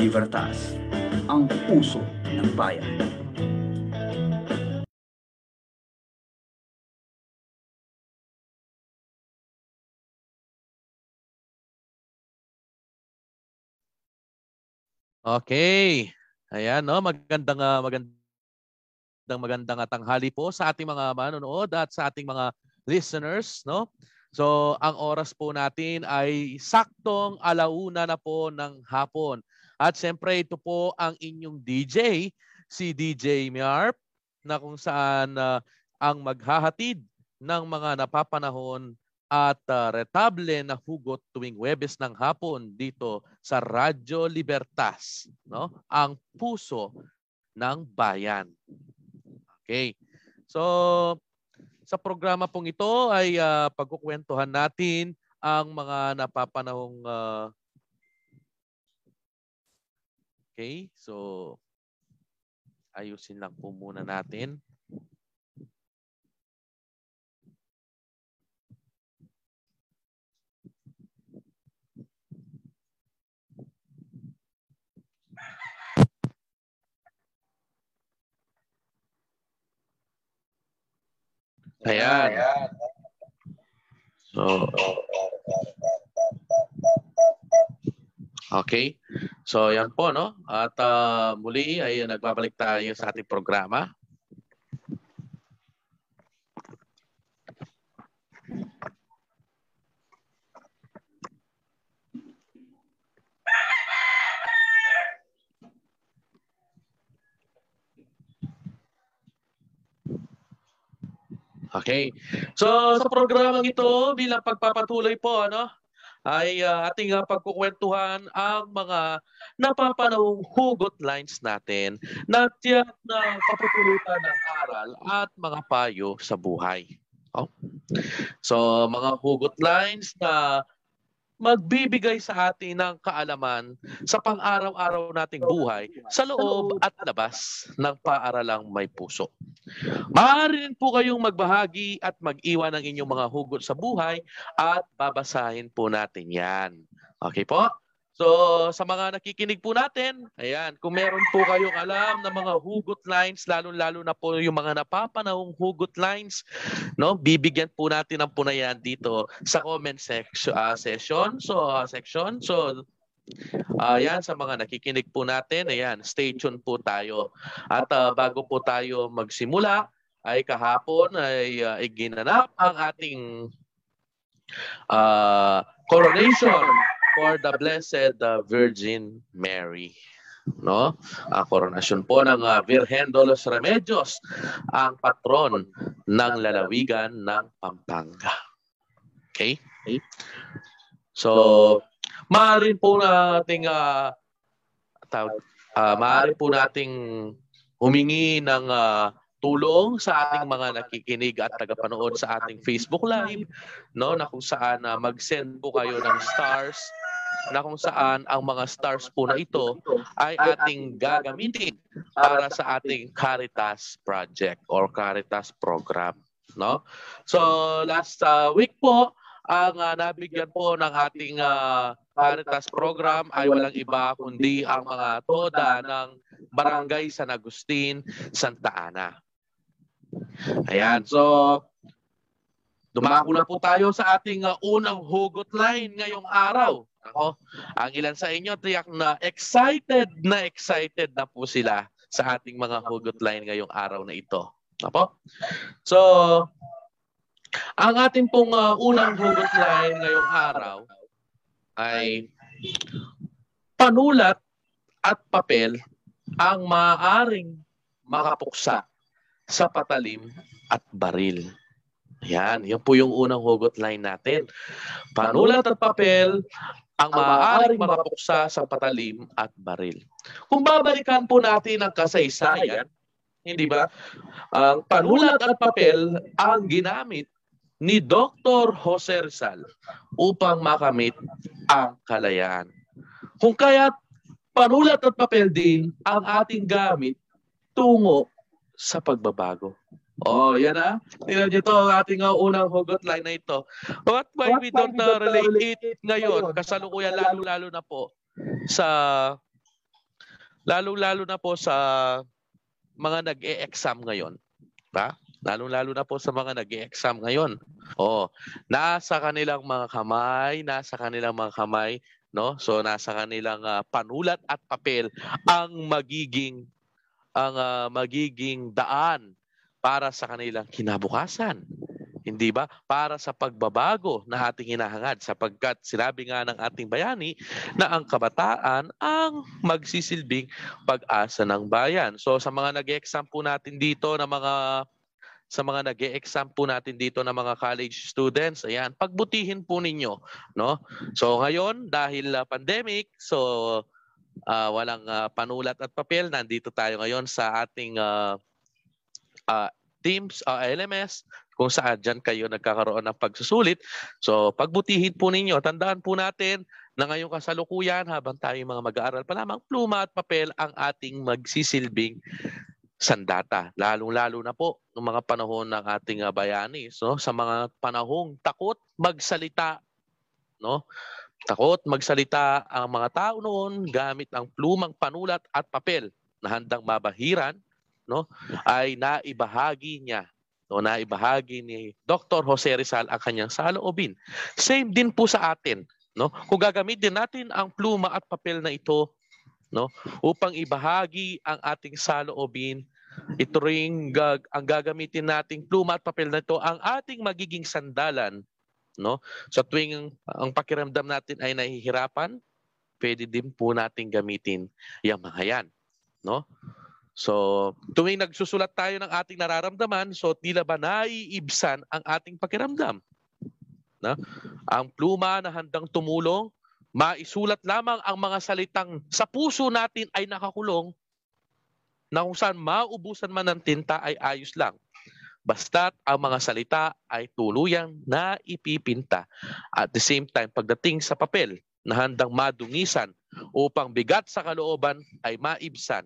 Libertas, ang puso ng bayan. Okay. Ayan, no? Magandang, uh, magandang, magandang tanghali po sa ating mga manonood at sa ating mga listeners, no? So, ang oras po natin ay saktong alauna na po ng hapon. At siyempre, ito po ang inyong DJ, si DJ Miarp, na kung saan uh, ang maghahatid ng mga napapanahon at uh, retable na hugot tuwing Webes ng hapon dito sa Radyo Libertas, no? Ang puso ng bayan. Okay. So sa programa pong ito ay uh, pagkukwentuhan natin ang mga napapanahong uh, Okay, so ayusin lang po muna natin. Ayan. So, okay. So, yan po, no? At uh, muli ay nagbabalik tayo sa ating programa. Okay. So sa programang ito bilang pagpapatuloy po ano ay uh, ating uh, pagkukwentuhan ang mga napapanahong hugot lines natin na tiyak na kapupulutan ng aral at mga payo sa buhay. Oh. So mga hugot lines na magbibigay sa atin ng kaalaman sa pang-araw-araw nating buhay sa loob at labas ng paaralang may puso. Maaari po kayong magbahagi at mag-iwan ng inyong mga hugot sa buhay at babasahin po natin yan. Okay po? So, sa mga nakikinig po natin, ayan, kung meron po kayong alam na mga hugot lines, lalo-lalo na po yung mga napapanahong hugot lines, no, bibigyan po natin ng punayan dito sa comment section, uh, session, so uh, section. So, Ayan, uh, sa mga nakikinig po natin, ayan, stay tuned po tayo. At uh, bago po tayo magsimula, ay kahapon ay uh, iginanap ang ating uh, coronation for the Blessed uh, Virgin Mary. No? Ang koronasyon po ng uh, Virgen de los Remedios, ang patron ng lalawigan ng Pampanga. Okay? okay? So, maaari po nating uh, tawag, uh, maaari po nating humingi ng uh, tulong sa ating mga nakikinig at tagapanood sa ating Facebook Live no na kung saan uh, mag-send po kayo ng stars na kung saan ang mga stars po na ito ay ating gagamitin para sa ating Caritas project or Caritas program no so last uh, week po ang uh, nabigyan po ng ating uh, Caritas program ay walang iba kundi ang mga toda ng Barangay San Agustin, Santa Ana. Ayan, so dumako na po tayo sa ating uh, unang hugot line ngayong araw. Ako, ang ilan sa inyo tiyak na excited na excited na po sila sa ating mga hugot line ngayong araw na ito. Apo? So, ang ating pong uh, unang hugot line ngayong araw ay panulat at papel ang maaaring makapuksa sa patalim at baril. Yan, yan po yung unang hugot line natin. Panulat at papel ang maaaring makapuksa sa patalim at baril. Kung babalikan po natin ang kasaysayan, hindi ba? Ang panulat at papel ang ginamit ni Dr. Jose Rizal upang makamit ang kalayaan. Kung kaya panulat at papel din ang ating gamit tungo sa pagbabago. Oh, yan ah. Tingnan niyo to, ating uh, unang hugot line na ito. What why What we don't uh, relate it ngayon, kasalukuyan lalo-lalo na po sa Lalo-lalo na po sa mga nag-e-exam ngayon. Ba? Lalo-lalo na po sa mga nag-e-exam ngayon. Oh, nasa kanilang mga kamay, nasa kanilang mga kamay, no? So nasa kanilang uh, panulat at papel ang magiging ang uh, magiging daan para sa kanilang kinabukasan. Hindi ba? Para sa pagbabago na ating hinahangad sapagkat sinabi nga ng ating bayani na ang kabataan ang magsisilbing pag-asa ng bayan. So sa mga nag-exam po natin dito na mga sa mga nag exam po natin dito ng mga college students, ayan, pagbutihin po ninyo, no? So ngayon dahil uh, pandemic, so uh, walang uh, panulat at papel, nandito tayo ngayon sa ating uh, uh, Teams, uh, LMS, kung saan dyan kayo nagkakaroon ng pagsusulit. So pagbutihin po ninyo, tandaan po natin na ngayong kasalukuyan habang tayo mga mag-aaral pa lamang, pluma at papel ang ating magsisilbing sandata. Lalong-lalo na po ng mga panahon ng ating bayani, no? sa mga panahong takot magsalita, no? Takot magsalita ang mga tao noon gamit ang plumang panulat at papel na handang mabahiran, no? Ay naibahagi niya no, naibahagi ni Dr. Jose Rizal ang kanyang saloobin. Same din po sa atin, no? Kung gagamitin natin ang pluma at papel na ito no upang ibahagi ang ating saloobin ito ring gag ang gagamitin nating pluma at papel na ito ang ating magiging sandalan no? Sa tuwing ang pakiramdam natin ay nahihirapan pwede din po nating gamitin yung mga yan no? So tuwing nagsusulat tayo ng ating nararamdaman so tila ba naiibsan ang ating pakiramdam no? Ang pluma na handang tumulong maisulat lamang ang mga salitang sa puso natin ay nakakulong na kung saan maubusan man ng tinta ay ayos lang. Basta't ang mga salita ay tuluyang na ipipinta. At the same time, pagdating sa papel na handang madungisan upang bigat sa kalooban ay maibsan.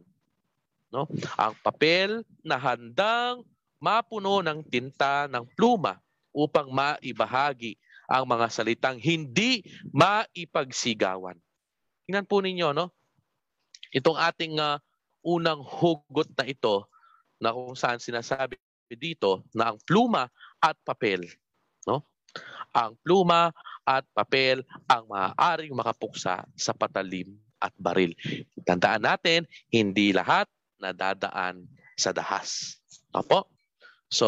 No? Ang papel na handang mapuno ng tinta ng pluma upang maibahagi ang mga salitang hindi maipagsigawan. Tingnan po ninyo, no? Itong ating uh, unang hugot na ito na kung saan sinasabi dito na ang pluma at papel, no? Ang pluma at papel ang maaaring makapuksa sa patalim at baril. Tandaan natin, hindi lahat nadadaan sa dahas. Opo? So,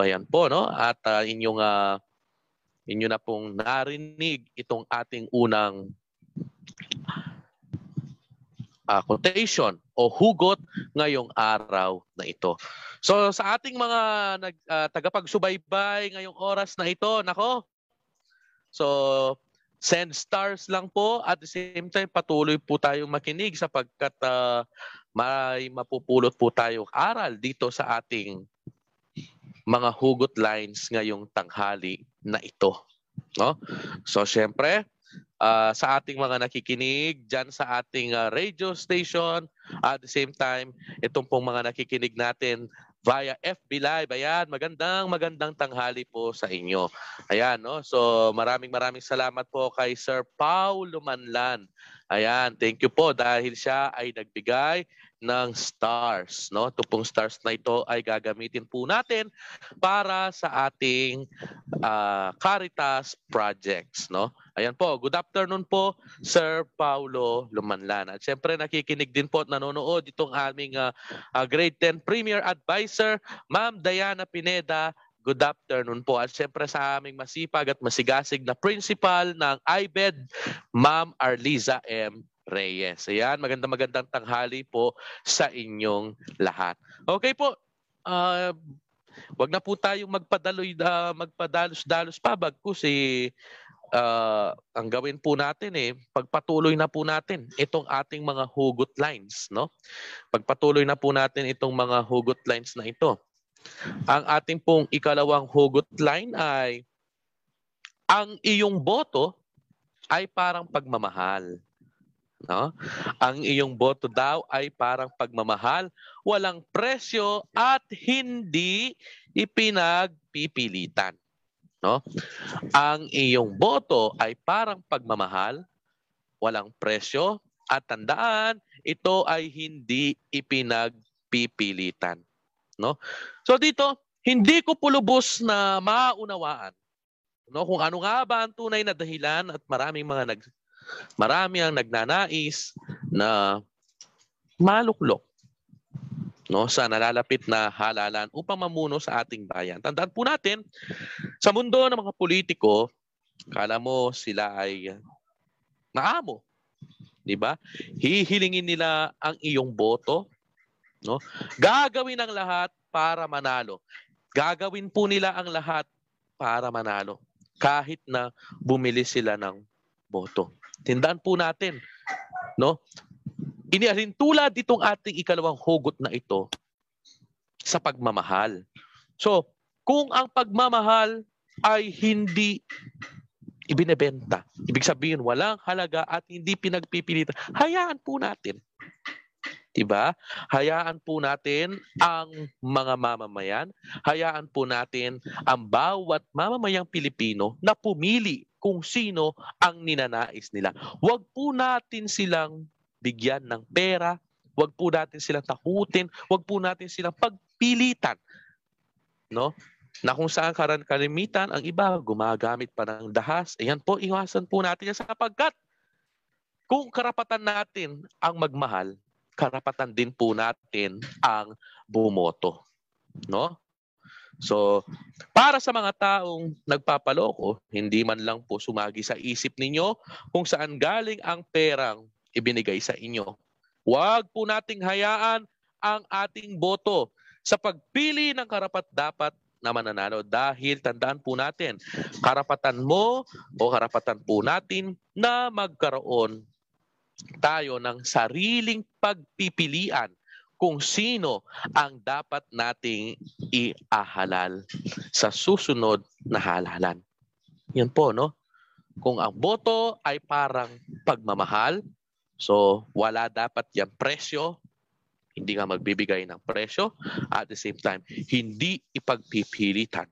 ayan po, no? At uh, inyong uh, inyo na pong narinig itong ating unang uh, quotation o hugot ngayong araw na ito. So sa ating mga nag, uh, tagapagsubaybay ngayong oras na ito, nako. So send stars lang po at the same time patuloy po tayong makinig sapagkat uh, may mapupulot po tayong aral dito sa ating mga hugot lines ngayong tanghali na ito. No? So syempre, uh, sa ating mga nakikinig dyan sa ating uh, radio station, at the same time, itong pong mga nakikinig natin via FB Live. Ayan, magandang magandang tanghali po sa inyo. Ayan, no? So maraming maraming salamat po kay Sir Paul Lumanlan. Ayan, thank you po dahil siya ay nagbigay ng stars. No? Ito pong stars na ito ay gagamitin po natin para sa ating uh, Caritas projects. No? Ayan po, good afternoon po Sir Paulo Lumanlan. At syempre nakikinig din po at nanonood itong aming uh, uh, grade 10 Premier Advisor, Ma'am Diana Pineda. Good afternoon po. At syempre sa aming masipag at masigasig na principal ng IBED, Ma'am Arliza M. Reyes. Ayan, magandang magandang tanghali po sa inyong lahat. Okay po, uh, wag na po tayong magpadaloy, uh, magpadalos-dalos pa bagkus eh, uh, ang gawin po natin eh, pagpatuloy na po natin itong ating mga hugot lines. No? Pagpatuloy na po natin itong mga hugot lines na ito. Ang ating pong ikalawang hugot line ay ang iyong boto ay parang pagmamahal. No? Ang iyong boto daw ay parang pagmamahal, walang presyo at hindi ipinagpipilitan. No? Ang iyong boto ay parang pagmamahal, walang presyo At tandaan, ito ay hindi ipinagpipilitan. No? So dito, hindi ko pulubos na maunawaan no kung ano nga ba ang tunay na dahilan at maraming mga nag marami ang nagnanais na maluklok no sa nalalapit na halalan upang mamuno sa ating bayan. Tandaan po natin sa mundo ng mga politiko, kala mo sila ay maamo, 'di ba? Hihilingin nila ang iyong boto, no? Gagawin ang lahat para manalo. Gagawin po nila ang lahat para manalo kahit na bumili sila ng boto. Tindaan po natin, no? Inialin tulad itong ating ikalawang hugot na ito sa pagmamahal. So, kung ang pagmamahal ay hindi ibinebenta, ibig sabihin walang halaga at hindi pinagpipilitan, hayaan po natin. Diba? Hayaan po natin ang mga mamamayan, hayaan po natin ang bawat mamamayang Pilipino na pumili kung sino ang ninanais nila. Huwag po natin silang bigyan ng pera, huwag po natin silang takutin, huwag po natin silang pagpilitan. No? Na kung saan karan kalimitan, ang iba gumagamit pa ng dahas. Ayan po, iwasan po natin yan sapagkat kung karapatan natin ang magmahal, karapatan din po natin ang bumoto. No? So, para sa mga taong nagpapaloko, hindi man lang po sumagi sa isip ninyo kung saan galing ang perang ibinigay sa inyo. Huwag po nating hayaan ang ating boto sa pagpili ng karapat-dapat na mananalo dahil tandaan po natin, karapatan mo o karapatan po natin na magkaroon tayo ng sariling pagpipilian kung sino ang dapat nating iahalal sa susunod na halalan. Yan po, no? Kung ang boto ay parang pagmamahal, so wala dapat yan presyo, hindi nga magbibigay ng presyo, at the same time, hindi ipagpipilitan.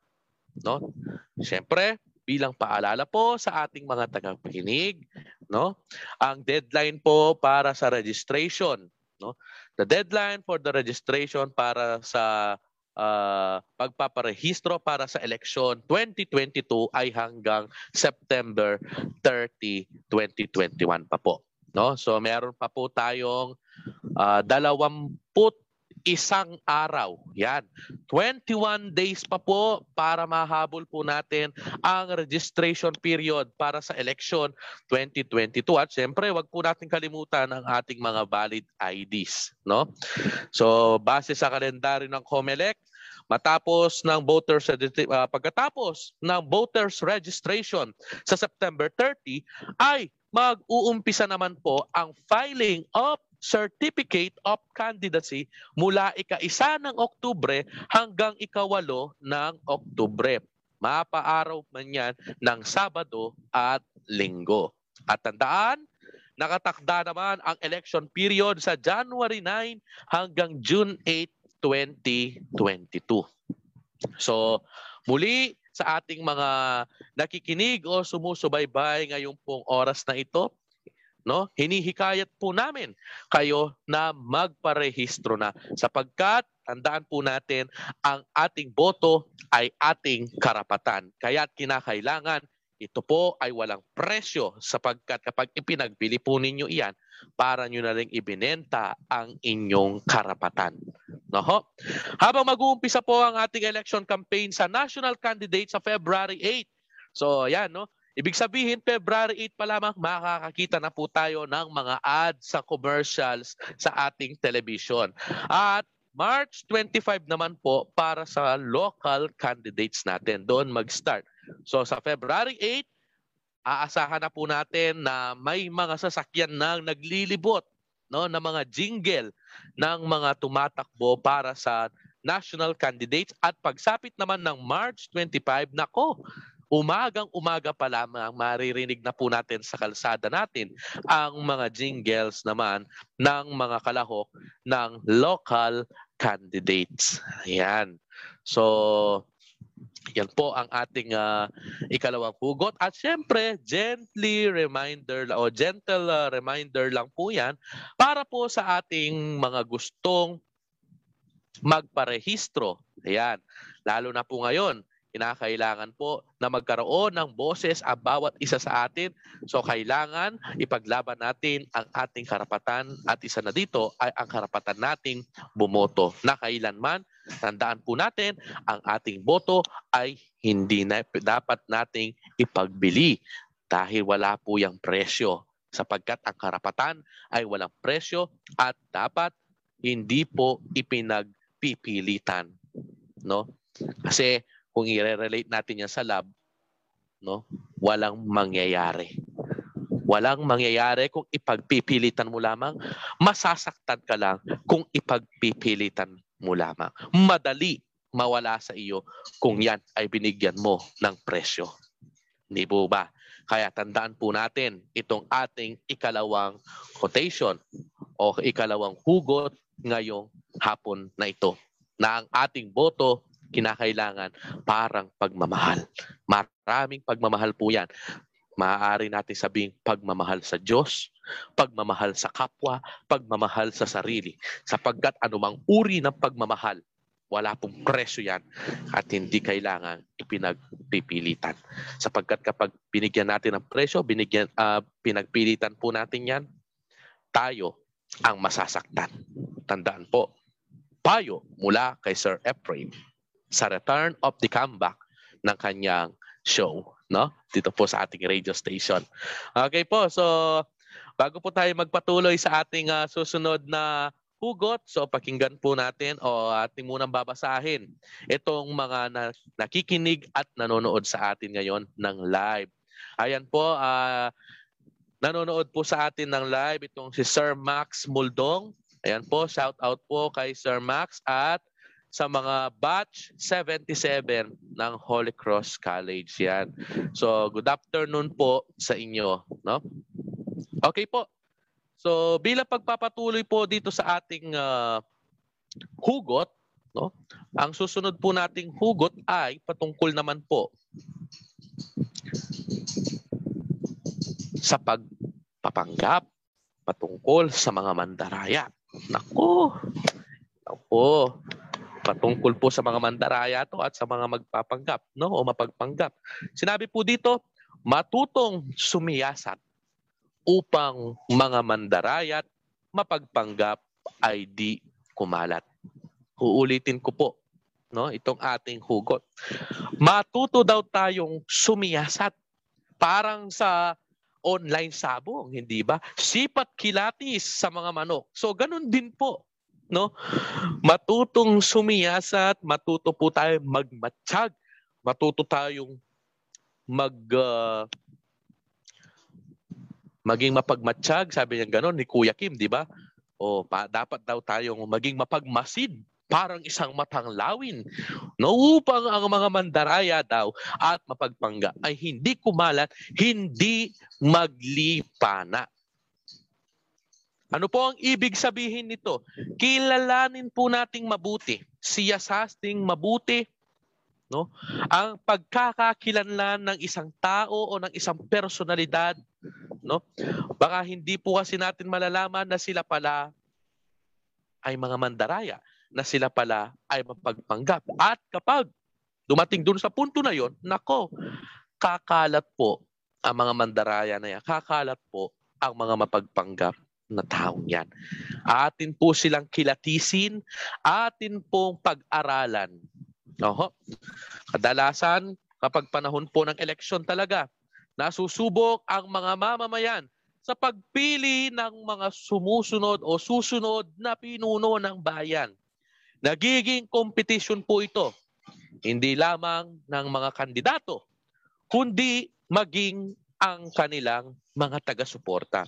No? Siyempre, bilang paalala po sa ating mga tagapakinig, no? Ang deadline po para sa registration, no? The deadline for the registration para sa uh, pagpaparehistro para sa eleksyon 2022 ay hanggang September 30, 2021 pa po. No? So meron pa po tayong uh, dalawamput isang araw. Yan. 21 days pa po para mahabol po natin ang registration period para sa election 2022. At syempre, wag po natin kalimutan ang ating mga valid IDs. No? So, base sa kalendaryo ng COMELEC, matapos ng voters uh, pagkatapos ng voters registration sa September 30 ay mag-uumpisa naman po ang filing of Certificate of Candidacy mula ika-isa ng Oktubre hanggang ikawalo ng Oktubre. Mapaaraw man yan ng Sabado at Linggo. At tandaan, nakatakda naman ang election period sa January 9 hanggang June 8, 2022. So, muli sa ating mga nakikinig o sumusubaybay ngayong pong oras na ito, no? Hinihikayat po namin kayo na magparehistro na sapagkat tandaan po natin ang ating boto ay ating karapatan. Kaya kinakailangan ito po ay walang presyo sapagkat kapag ipinagbili po ninyo iyan, para nyo na rin ibinenta ang inyong karapatan. No? Habang mag-uumpisa po ang ating election campaign sa national candidate sa February 8, So, ayan, no? Ibig sabihin, February 8 pa lamang makakakita na po tayo ng mga ads sa commercials sa ating television. At March 25 naman po para sa local candidates natin. Doon mag-start. So sa February 8, aasahan na po natin na may mga sasakyan nang naglilibot no, ng mga jingle ng mga tumatakbo para sa national candidates at pagsapit naman ng March 25, nako, umagang umaga pa lamang maririnig na po natin sa kalsada natin ang mga jingles naman ng mga kalahok ng local candidates. Ayan. So, Yan po ang ating uh, ikalawang hugot. At syempre, gently reminder o gentle uh, reminder lang po yan para po sa ating mga gustong magparehistro. Ayan. Lalo na po ngayon, kinakailangan po na magkaroon ng boses ang bawat isa sa atin. So kailangan ipaglaban natin ang ating karapatan at isa na dito ay ang karapatan nating bumoto na kailanman tandaan po natin ang ating boto ay hindi na, dapat nating ipagbili dahil wala po yung presyo sapagkat ang karapatan ay walang presyo at dapat hindi po ipinagpipilitan no kasi kung i-relate natin yan sa lab, no, walang mangyayari. Walang mangyayari kung ipagpipilitan mo lamang. Masasaktan ka lang kung ipagpipilitan mo lamang. Madali mawala sa iyo kung yan ay binigyan mo ng presyo. Hindi po ba? Kaya tandaan po natin itong ating ikalawang quotation o ikalawang hugot ngayong hapon na ito na ang ating boto kinakailangan parang pagmamahal. Maraming pagmamahal po yan. Maaari natin sabing pagmamahal sa Diyos, pagmamahal sa kapwa, pagmamahal sa sarili. Sapagkat anumang uri ng pagmamahal, wala pong presyo yan at hindi kailangan ipinagpipilitan. Sapagkat kapag binigyan natin ng presyo, binigyan, uh, pinagpilitan po natin yan, tayo ang masasaktan. Tandaan po, payo mula kay Sir Ephraim sa return of the comeback ng kanyang show, no? Dito po sa ating radio station. Okay po, so bago po tayo magpatuloy sa ating uh, susunod na hugot, so pakinggan po natin o ating munang babasahin itong mga na, nakikinig at nanonood sa atin ngayon ng live. Ayan po, uh, nanonood po sa atin ng live itong si Sir Max Muldong. Ayan po, shout out po kay Sir Max at sa mga batch 77 ng Holy Cross College yan. So, good afternoon po sa inyo, no? Okay po. So, bilang pagpapatuloy po dito sa ating uh, hugot, no? Ang susunod po nating hugot ay patungkol naman po sa pagpapanggap patungkol sa mga mandaraya. Nako. Nako patungkol po sa mga mandaraya to at sa mga magpapanggap no o mapagpanggap. Sinabi po dito, matutong sumiyasat upang mga mandarayat mapagpanggap ay di kumalat. Uulitin ko po no itong ating hugot. Matuto daw tayong sumiyasat parang sa online sabong, hindi ba? Sipat kilatis sa mga manok. So ganun din po no? Matutong sumiyasat, matuto po tayo magmatsyag, matuto tayong mag uh, maging mapagmatsyag, sabi niya gano'n ni Kuya Kim, di ba? O pa, dapat daw tayong maging mapagmasid parang isang matang lawin no upang ang mga mandaraya daw at mapagpangga ay hindi kumalat, hindi maglipana. Ano po ang ibig sabihin nito? Kilalanin po nating mabuti, siyasasting mabuti, no? Ang pagkakakilanlan ng isang tao o ng isang personalidad, no? Baka hindi po kasi natin malalaman na sila pala ay mga mandaraya, na sila pala ay mapagpanggap. At kapag dumating dun sa punto na yon, nako, kakalat po ang mga mandaraya na yan. Kakalat po ang mga mapagpanggap na taong yan. Atin po silang kilatisin, atin pong pag-aralan. Oho. Kadalasan, kapag panahon po ng eleksyon talaga, nasusubok ang mga mamamayan sa pagpili ng mga sumusunod o susunod na pinuno ng bayan. Nagiging competition po ito. Hindi lamang ng mga kandidato, kundi maging ang kanilang mga taga-suporta.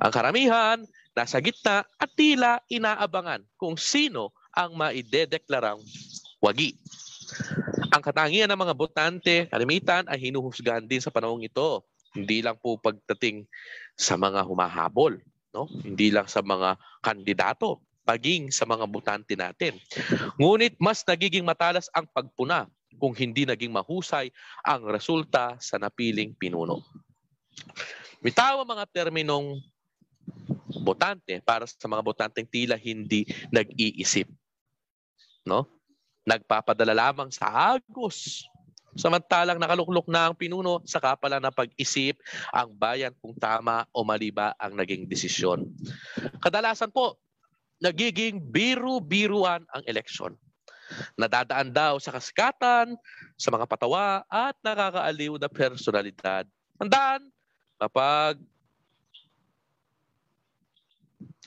Ang karamihan, nasa gitna at tila inaabangan kung sino ang maidedeklarang wagi. Ang katangian ng mga botante, kalimitan ay hinuhusgahan din sa panahong ito. Hindi lang po pagdating sa mga humahabol, no? Hindi lang sa mga kandidato, paging sa mga botante natin. Ngunit mas nagiging matalas ang pagpuna kung hindi naging mahusay ang resulta sa napiling pinuno. Bitaw ang mga terminong botante para sa mga botanteng tila hindi nag-iisip. No? Nagpapadala lamang sa agos. Samantalang nakaluklok na ang pinuno, saka pala na pag-isip ang bayan kung tama o mali ba ang naging desisyon. Kadalasan po, nagiging biru-biruan ang eleksyon. Nadadaan daw sa kaskatan, sa mga patawa, at nakakaaliw na personalidad. Tandaan, kapag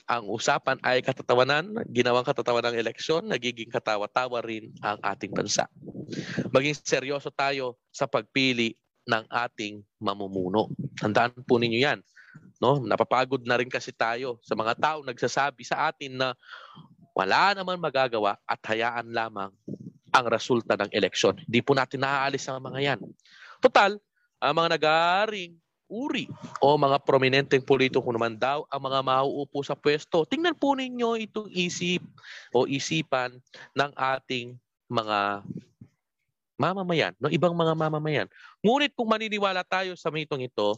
ang usapan ay katatawanan, ginawang katatawanan ng eleksyon, nagiging katawa-tawa rin ang ating bansa. Maging seryoso tayo sa pagpili ng ating mamumuno. Tandaan po ninyo yan. No? Napapagod na rin kasi tayo sa mga tao nagsasabi sa atin na wala naman magagawa at hayaan lamang ang resulta ng eleksyon. Hindi po natin naaalis ang mga yan. Total, ang mga nag-aaring uri o mga prominenteng politiko naman daw ang mga mauupo sa pwesto. Tingnan po ninyo itong isip o isipan ng ating mga mamamayan, no ibang mga mamamayan. Ngunit kung maniniwala tayo sa mitong ito,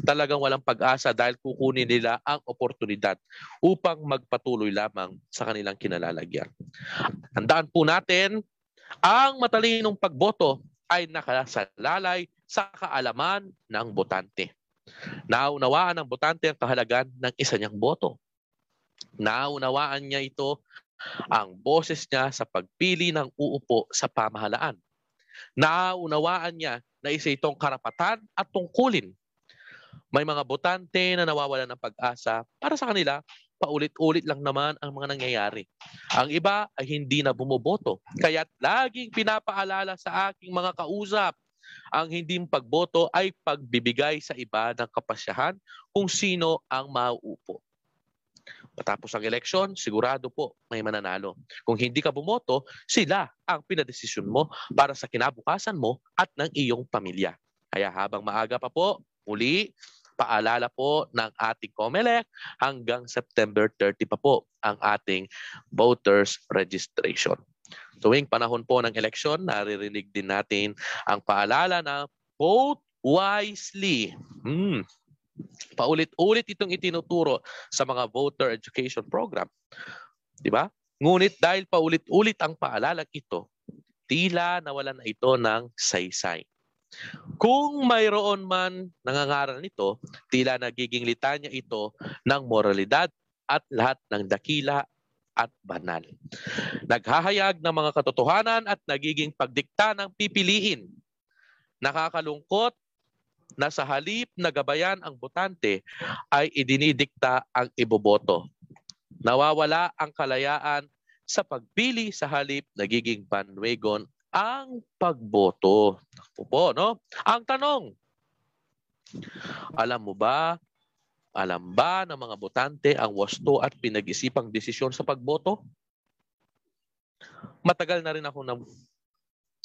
talagang walang pag-asa dahil kukunin nila ang oportunidad upang magpatuloy lamang sa kanilang kinalalagyan. Tandaan po natin, ang matalinong pagboto ay nakasalalay sa kaalaman ng botante. Naunawaan ng botante ang kahalagan ng isa niyang boto. Naunawaan niya ito ang boses niya sa pagpili ng uupo sa pamahalaan. Naunawaan niya na isa itong karapatan at tungkulin. May mga botante na nawawalan ng pag-asa para sa kanila paulit-ulit lang naman ang mga nangyayari. Ang iba ay hindi na bumoboto. Kaya laging pinapaalala sa aking mga kausap, ang hindi pagboto ay pagbibigay sa iba ng kapasyahan kung sino ang mauupo. Matapos ang eleksyon, sigurado po may mananalo. Kung hindi ka bumoto, sila ang pinadesisyon mo para sa kinabukasan mo at ng iyong pamilya. Kaya habang maaga pa po, muli, paalala po ng ating COMELEC hanggang September 30 pa po ang ating voters registration. Tuwing panahon po ng eleksyon, naririnig din natin ang paalala na vote wisely. Hmm. Paulit-ulit itong itinuturo sa mga voter education program. Di ba? Ngunit dahil paulit-ulit ang paalalang ito, tila nawalan na ito ng saysay. Kung mayroon man nangangaral nito, tila nagiging litanya ito ng moralidad at lahat ng dakila at banal. Naghahayag ng mga katotohanan at nagiging pagdikta ng pipiliin. Nakakalungkot na sa halip na gabayan ang botante ay idinidikta ang iboboto. Nawawala ang kalayaan sa pagpili sa halip nagiging bandwagon ang pagboto. Po, no? Ang tanong, alam mo ba, alam ba ng mga botante ang wasto at pinag-isipang desisyon sa pagboto? Matagal na rin ako na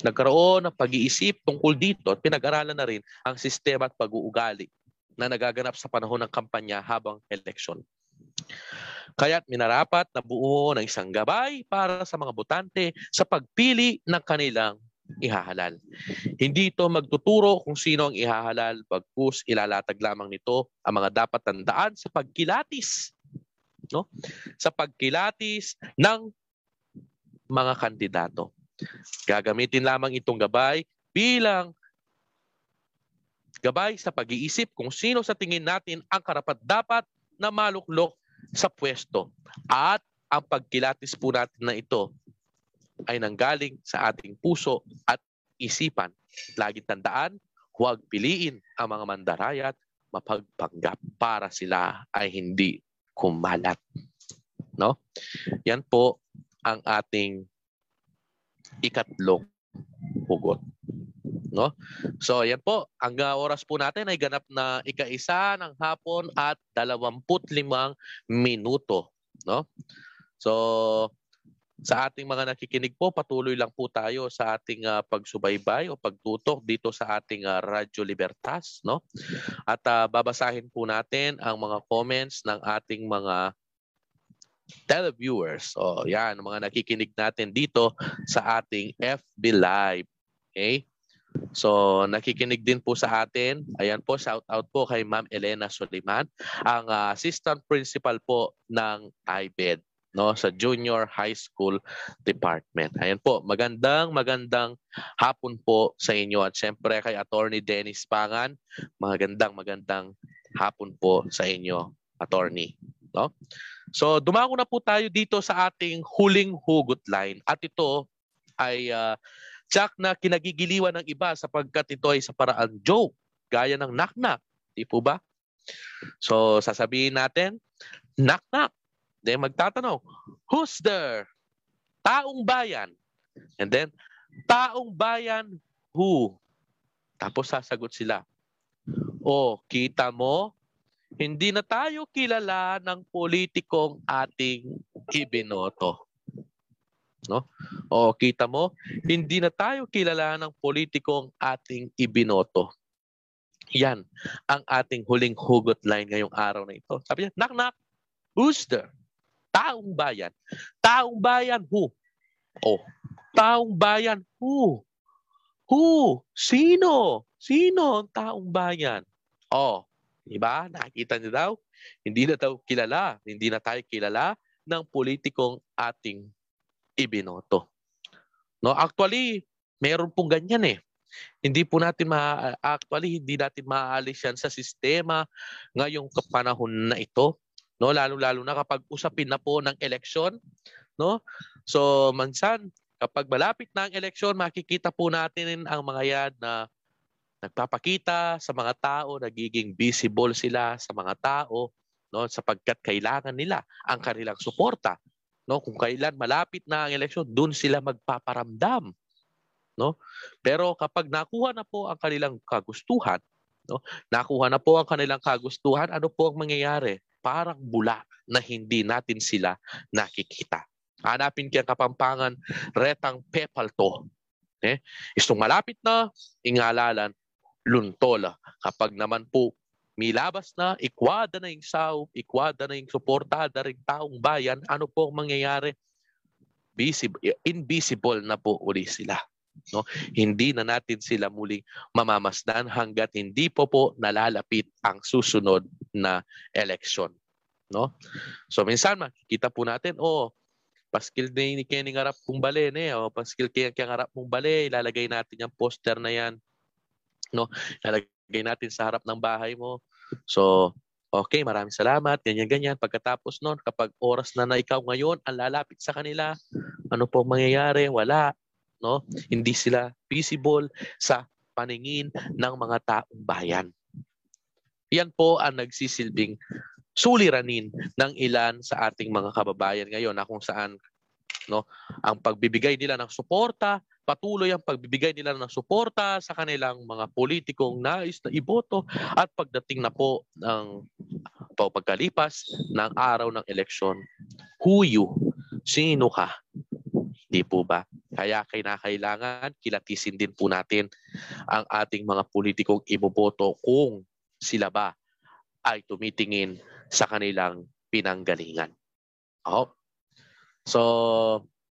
nagkaroon ng pag-iisip tungkol dito at pinag-aralan na rin ang sistema at pag-uugali na nagaganap sa panahon ng kampanya habang eleksyon. Kaya't minarapat na buo ng isang gabay para sa mga botante sa pagpili ng kanilang ihahalal. Hindi ito magtuturo kung sino ang ihahalal, bagkus ilalatag lamang nito ang mga dapat tandaan sa pagkilatis. No? Sa pagkilatis ng mga kandidato. Gagamitin lamang itong gabay bilang gabay sa pag-iisip kung sino sa tingin natin ang karapat-dapat na maluklok sa pwesto. At ang pagkilatis po natin na ito ay nanggaling sa ating puso at isipan. Lagi tandaan, huwag piliin ang mga mandarayat mapagpanggap para sila ay hindi kumalat. No? Yan po ang ating ikatlong hugot. No? So, yan po. Ang uh, oras po natin ay ganap na ika-isa ng hapon at 25 minuto. No? So, sa ating mga nakikinig po, patuloy lang po tayo sa ating uh, pagsubaybay o pagtutok dito sa ating uh, Radyo Libertas. No? At uh, babasahin po natin ang mga comments ng ating mga televiewers. O yan, mga nakikinig natin dito sa ating FB Live. Okay? So, nakikinig din po sa atin. Ayan po, shout out po kay Ma'am Elena Soliman, ang uh, assistant principal po ng IBED no sa Junior High School Department. Ayan po, magandang magandang hapon po sa inyo at siyempre kay Attorney Dennis Pangan, magandang magandang hapon po sa inyo, Attorney, no? So, dumako na po tayo dito sa ating huling hugot line at ito ay uh, Jack na kinagigiliwan ng iba sapagkat ito ay sa paraan joke, gaya ng knock-knock. Di po ba? So, sasabihin natin, knock-knock. Then magtatanong, who's there? Taong bayan. And then, taong bayan who? Tapos sasagot sila, o, kita mo, hindi na tayo kilala ng politikong ating ibinoto. No? O kita mo, hindi na tayo kilala ng politikong ating ibinoto. Yan ang ating huling hugot line ngayong araw na ito. Sabi niya, knock knock, who's there? Taong bayan. Taong bayan who? Oh, taong bayan who? Who? Sino? Sino ang taong bayan? Oh, di ba? Nakita niyo daw? Hindi na daw kilala, hindi na tayo kilala ng politikong ating ibinoto. No, actually, meron pong ganyan eh. Hindi po natin ma actually hindi natin maaalis yan sa sistema ngayong panahon na ito, no? Lalo-lalo na kapag usapin na po ng eleksyon, no? So, mansan kapag malapit na ang eleksyon, makikita po natin ang mga yan na nagpapakita sa mga tao, nagiging visible sila sa mga tao, no? Sapagkat kailangan nila ang kanilang suporta no kung kailan malapit na ang eleksyon doon sila magpaparamdam no pero kapag nakuha na po ang kanilang kagustuhan no nakuha na po ang kanilang kagustuhan ano po ang mangyayari parang bula na hindi natin sila nakikita hanapin kaya kapampangan retang pepal to eh istong malapit na ingalalan luntola kapag naman po milabas na, ikwada na yung sao, ikwada na yung suportada rin taong bayan, ano po ang mangyayari? Visible, invisible na po uli sila. No? Hindi na natin sila muling mamamasdan hanggat hindi po po nalalapit ang susunod na eleksyon. No? So minsan makikita po natin, oh, paskil ni Kenny harap mong bale, ne? O, paskil kaya kaya harap mong bale, ilalagay natin yung poster na yan. No? Ilalagay natin sa harap ng bahay mo. So, okay, maraming salamat, ganyan-ganyan. Pagkatapos noon, kapag oras na na ikaw ngayon, ang lalapit sa kanila, ano po mangyayari? Wala. No? Hindi sila visible sa paningin ng mga taong bayan. Yan po ang nagsisilbing suliranin ng ilan sa ating mga kababayan ngayon na kung saan no ang pagbibigay nila ng suporta patuloy ang pagbibigay nila ng suporta sa kanilang mga politikong nais na iboto at pagdating na po ng pagkalipas ng araw ng eleksyon, who you? Sino ka? Di po ba? Kaya kinakailangan kilatisin din po natin ang ating mga politikong iboboto kung sila ba ay tumitingin sa kanilang pinanggalingan. Oh. So,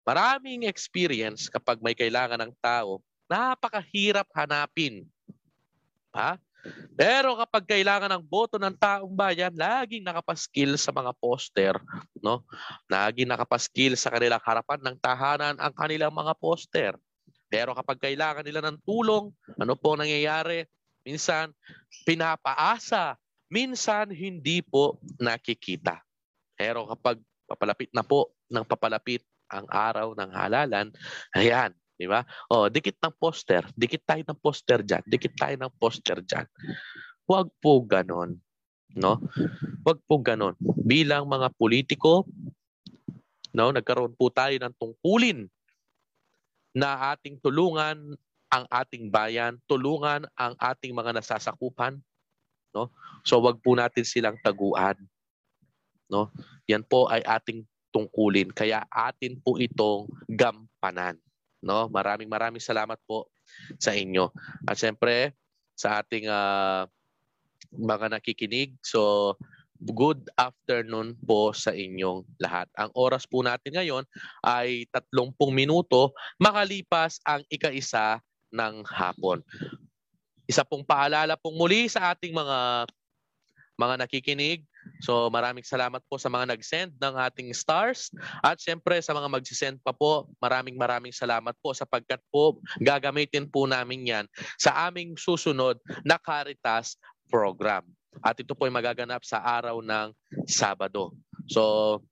maraming experience kapag may kailangan ng tao, napakahirap hanapin. Ha? Pero kapag kailangan ng boto ng taong bayan, laging nakapaskil sa mga poster, no? Laging nakapaskil sa kanilang harapan ng tahanan ang kanilang mga poster. Pero kapag kailangan nila ng tulong, ano po nangyayari? Minsan pinapaasa, minsan hindi po nakikita. Pero kapag papalapit na po ng papalapit ang araw ng halalan, ayan, di ba? Oh, dikit ng poster, dikit tayo ng poster diyan, dikit tayo ng poster diyan. Huwag po ganon, no? Huwag po ganon. Bilang mga politiko, no, nagkaroon po tayo ng tungkulin na ating tulungan ang ating bayan, tulungan ang ating mga nasasakupan, no? So wag po natin silang taguan, no? Yan po ay ating tungkulin. Kaya atin po itong gampanan. No? Maraming maraming salamat po sa inyo. At siyempre, sa ating uh, mga nakikinig, so good afternoon po sa inyong lahat. Ang oras po natin ngayon ay 30 minuto makalipas ang ika-isa ng hapon. Isa pong paalala pong muli sa ating mga mga nakikinig. So maraming salamat po sa mga nag-send ng ating stars at syempre sa mga mag-send pa po, maraming maraming salamat po sapagkat po gagamitin po namin yan sa aming susunod na Caritas program. At ito po ay magaganap sa araw ng Sabado. So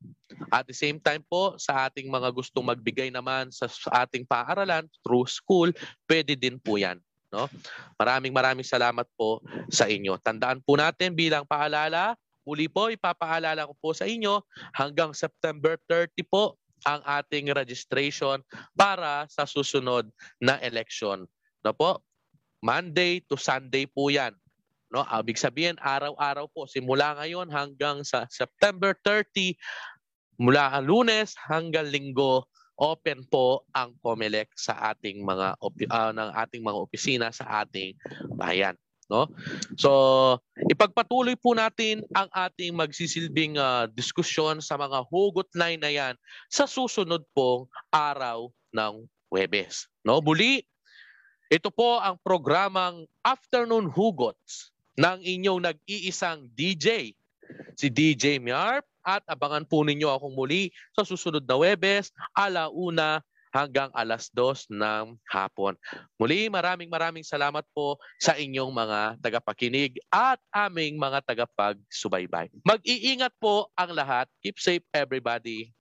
at the same time po, sa ating mga gustong magbigay naman sa, sa ating paaralan through school, pwede din po yan. No? Maraming maraming salamat po sa inyo. Tandaan po natin bilang paalala, muli po ipapaalala ko po sa inyo hanggang September 30 po ang ating registration para sa susunod na election. No po? Monday to Sunday po 'yan. No, ibig sabihin araw-araw po simula ngayon hanggang sa September 30 mula Lunes hanggang Linggo open po ang COMELEC sa ating mga uh, ng ating mga opisina sa ating bayan no? So ipagpatuloy po natin ang ating magsisilbing uh, diskusyon sa mga hugot line na yan sa susunod pong araw ng Huwebes no? Muli ito po ang programang Afternoon Hugots ng inyong nag-iisang DJ si DJ Miarp at abangan po ninyo akong muli sa susunod na Webes, alauna hanggang alas dos ng hapon. Muli, maraming maraming salamat po sa inyong mga tagapakinig at aming mga tagapagsubaybay. Mag-iingat po ang lahat. Keep safe everybody.